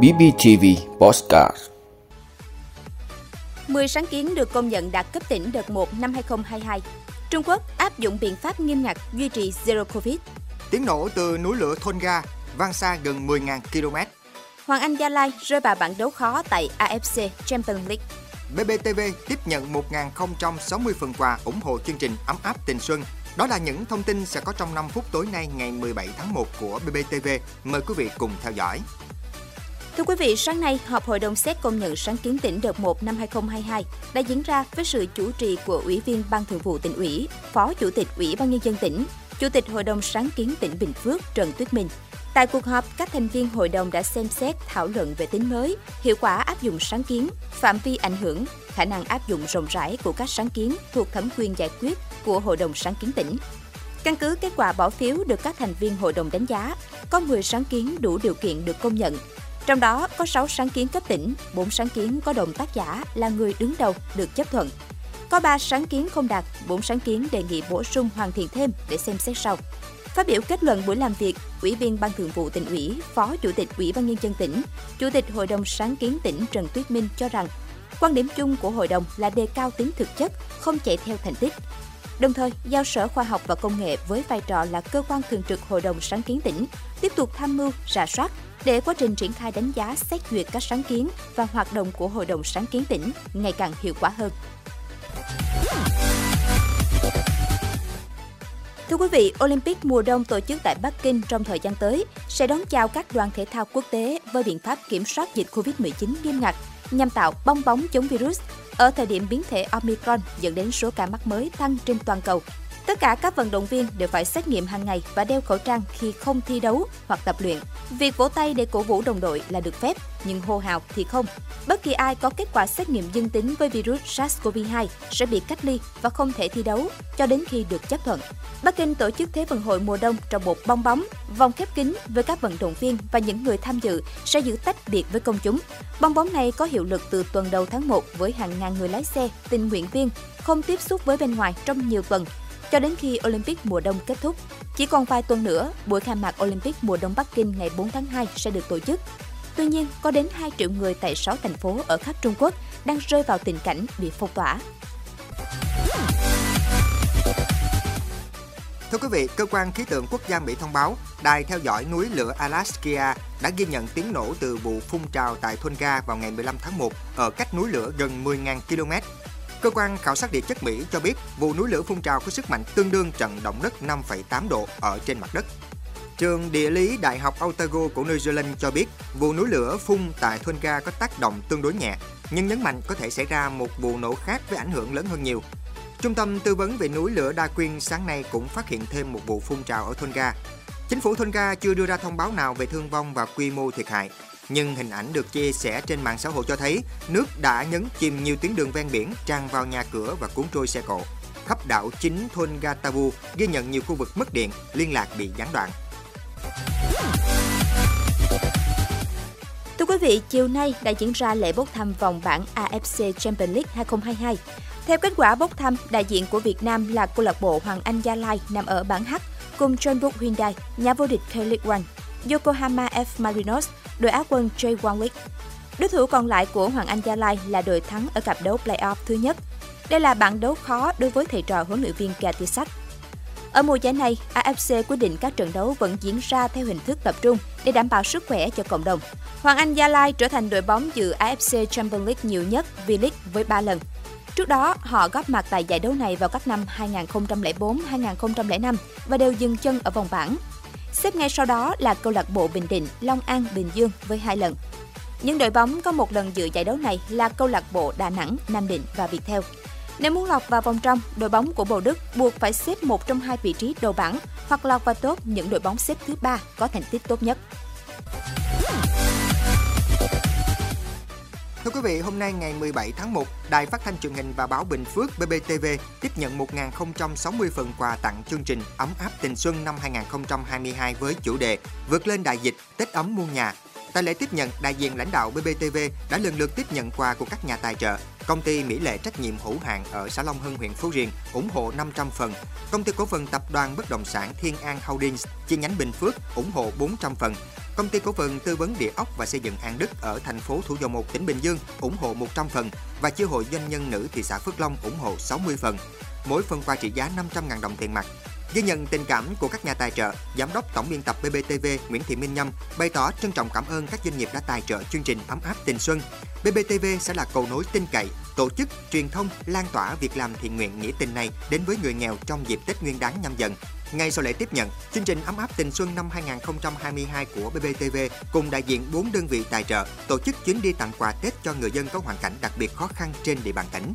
BBTV Postcard 10 sáng kiến được công nhận đạt cấp tỉnh đợt 1 năm 2022. Trung Quốc áp dụng biện pháp nghiêm ngặt duy trì Zero Covid. Tiếng nổ từ núi lửa Thonga vang xa gần 10.000 km. Hoàng Anh Gia Lai rơi vào bảng đấu khó tại AFC Champions League. BBTV tiếp nhận 1.060 phần quà ủng hộ chương trình Ấm áp tình xuân. Đó là những thông tin sẽ có trong 5 phút tối nay ngày 17 tháng 1 của BBTV. Mời quý vị cùng theo dõi. Thưa quý vị, sáng nay, họp Hội đồng xét công nhận sáng kiến tỉnh đợt 1 năm 2022 đã diễn ra với sự chủ trì của Ủy viên Ban Thường vụ tỉnh ủy, Phó Chủ tịch Ủy ban Nhân dân tỉnh, Chủ tịch Hội đồng sáng kiến tỉnh Bình Phước Trần Tuyết Minh. Tại cuộc họp, các thành viên hội đồng đã xem xét thảo luận về tính mới, hiệu quả áp dụng sáng kiến, phạm vi ảnh hưởng, khả năng áp dụng rộng rãi của các sáng kiến thuộc thẩm quyền giải quyết của Hội đồng sáng kiến tỉnh. Căn cứ kết quả bỏ phiếu được các thành viên hội đồng đánh giá, có 10 sáng kiến đủ điều kiện được công nhận. Trong đó có 6 sáng kiến cấp tỉnh, 4 sáng kiến có đồng tác giả là người đứng đầu được chấp thuận. Có 3 sáng kiến không đạt, 4 sáng kiến đề nghị bổ sung hoàn thiện thêm để xem xét sau. Phát biểu kết luận buổi làm việc, Ủy viên Ban Thường vụ tỉnh ủy, Phó Chủ tịch Ủy ban nhân dân tỉnh, Chủ tịch Hội đồng sáng kiến tỉnh Trần Tuyết Minh cho rằng, quan điểm chung của hội đồng là đề cao tính thực chất, không chạy theo thành tích. Đồng thời, giao Sở Khoa học và Công nghệ với vai trò là cơ quan thường trực Hội đồng sáng kiến tỉnh tiếp tục tham mưu, rà soát để quá trình triển khai đánh giá xét duyệt các sáng kiến và hoạt động của Hội đồng sáng kiến tỉnh ngày càng hiệu quả hơn. Thưa quý vị, Olympic mùa đông tổ chức tại Bắc Kinh trong thời gian tới sẽ đón chào các đoàn thể thao quốc tế với biện pháp kiểm soát dịch COVID-19 nghiêm ngặt nhằm tạo bong bóng chống virus ở thời điểm biến thể Omicron dẫn đến số ca mắc mới tăng trên toàn cầu. Tất cả các vận động viên đều phải xét nghiệm hàng ngày và đeo khẩu trang khi không thi đấu hoặc tập luyện. Việc vỗ tay để cổ vũ đồng đội là được phép, nhưng hô hào thì không. Bất kỳ ai có kết quả xét nghiệm dương tính với virus SARS-CoV-2 sẽ bị cách ly và không thể thi đấu cho đến khi được chấp thuận. Bắc Kinh tổ chức Thế vận hội mùa đông trong một bong bóng, vòng khép kín với các vận động viên và những người tham dự sẽ giữ tách biệt với công chúng. Bong bóng này có hiệu lực từ tuần đầu tháng 1 với hàng ngàn người lái xe, tình nguyện viên không tiếp xúc với bên ngoài trong nhiều tuần cho đến khi Olympic mùa đông kết thúc. Chỉ còn vài tuần nữa, buổi khai mạc Olympic mùa đông Bắc Kinh ngày 4 tháng 2 sẽ được tổ chức. Tuy nhiên, có đến 2 triệu người tại 6 thành phố ở khắp Trung Quốc đang rơi vào tình cảnh bị phong tỏa. Thưa quý vị, cơ quan khí tượng quốc gia Mỹ thông báo, đài theo dõi núi lửa Alaska đã ghi nhận tiếng nổ từ vụ phun trào tại Thunga vào ngày 15 tháng 1 ở cách núi lửa gần 10.000 km Cơ quan khảo sát địa chất Mỹ cho biết vụ núi lửa phun trào có sức mạnh tương đương trận động đất 5,8 độ ở trên mặt đất. Trường Địa lý Đại học Otago của New Zealand cho biết vụ núi lửa phun tại Tonga có tác động tương đối nhẹ, nhưng nhấn mạnh có thể xảy ra một vụ nổ khác với ảnh hưởng lớn hơn nhiều. Trung tâm tư vấn về núi lửa Đa Quyên sáng nay cũng phát hiện thêm một vụ phun trào ở Tonga. Chính phủ Tonga chưa đưa ra thông báo nào về thương vong và quy mô thiệt hại, nhưng hình ảnh được chia sẻ trên mạng xã hội cho thấy nước đã nhấn chìm nhiều tuyến đường ven biển, tràn vào nhà cửa và cuốn trôi xe cộ. Khắp đảo chính thôn Gatavu ghi nhận nhiều khu vực mất điện, liên lạc bị gián đoạn. Thưa quý vị, chiều nay đã diễn ra lễ bốc thăm vòng bảng AFC Champions League 2022. Theo kết quả bốc thăm, đại diện của Việt Nam là câu lạc bộ Hoàng Anh Gia Lai nằm ở bảng H cùng John Book Hyundai, nhà vô địch K-League One, Yokohama F Marinos đội Á quân J1 League. Đối thủ còn lại của Hoàng Anh Gia Lai là đội thắng ở cặp đấu playoff thứ nhất. Đây là bảng đấu khó đối với thầy trò huấn luyện viên Gatisak. Ở mùa giải này, AFC quyết định các trận đấu vẫn diễn ra theo hình thức tập trung để đảm bảo sức khỏe cho cộng đồng. Hoàng Anh Gia Lai trở thành đội bóng dự AFC Champions League nhiều nhất V-League với 3 lần. Trước đó, họ góp mặt tại giải đấu này vào các năm 2004-2005 và đều dừng chân ở vòng bảng. Xếp ngay sau đó là câu lạc bộ Bình Định, Long An, Bình Dương với hai lần. Những đội bóng có một lần dự giải đấu này là câu lạc bộ Đà Nẵng, Nam Định và Viettel. Nếu muốn lọt vào vòng trong, đội bóng của Bồ Đức buộc phải xếp một trong hai vị trí đầu bảng hoặc lọt vào top những đội bóng xếp thứ ba có thành tích tốt nhất. Thưa quý vị, hôm nay ngày 17 tháng 1, Đài Phát thanh Truyền hình và Báo Bình Phước BBTV tiếp nhận 1.060 phần quà tặng chương trình Ấm áp tình xuân năm 2022 với chủ đề Vượt lên đại dịch, Tết ấm muôn nhà. Tại lễ tiếp nhận, đại diện lãnh đạo BBTV đã lần lượt tiếp nhận quà của các nhà tài trợ. Công ty Mỹ Lệ trách nhiệm hữu hạn ở xã Long Hưng, huyện Phú Riềng ủng hộ 500 phần. Công ty cổ phần tập đoàn bất động sản Thiên An Holdings chi nhánh Bình Phước ủng hộ 400 phần. Công ty cổ phần tư vấn địa ốc và xây dựng An Đức ở thành phố Thủ Dầu Một, tỉnh Bình Dương ủng hộ 100 phần và chi hội doanh nhân nữ thị xã Phước Long ủng hộ 60 phần. Mỗi phần quà trị giá 500.000 đồng tiền mặt. Ghi nhận tình cảm của các nhà tài trợ, Giám đốc Tổng biên tập BBTV Nguyễn Thị Minh Nhâm bày tỏ trân trọng cảm ơn các doanh nghiệp đã tài trợ chương trình Ấm áp tình xuân. BBTV sẽ là cầu nối tin cậy, tổ chức, truyền thông, lan tỏa việc làm thiện nguyện nghĩa tình này đến với người nghèo trong dịp Tết Nguyên đán nhâm dần. Ngay sau lễ tiếp nhận, chương trình Ấm áp tình xuân năm 2022 của BBTV cùng đại diện 4 đơn vị tài trợ tổ chức chuyến đi tặng quà Tết cho người dân có hoàn cảnh đặc biệt khó khăn trên địa bàn tỉnh.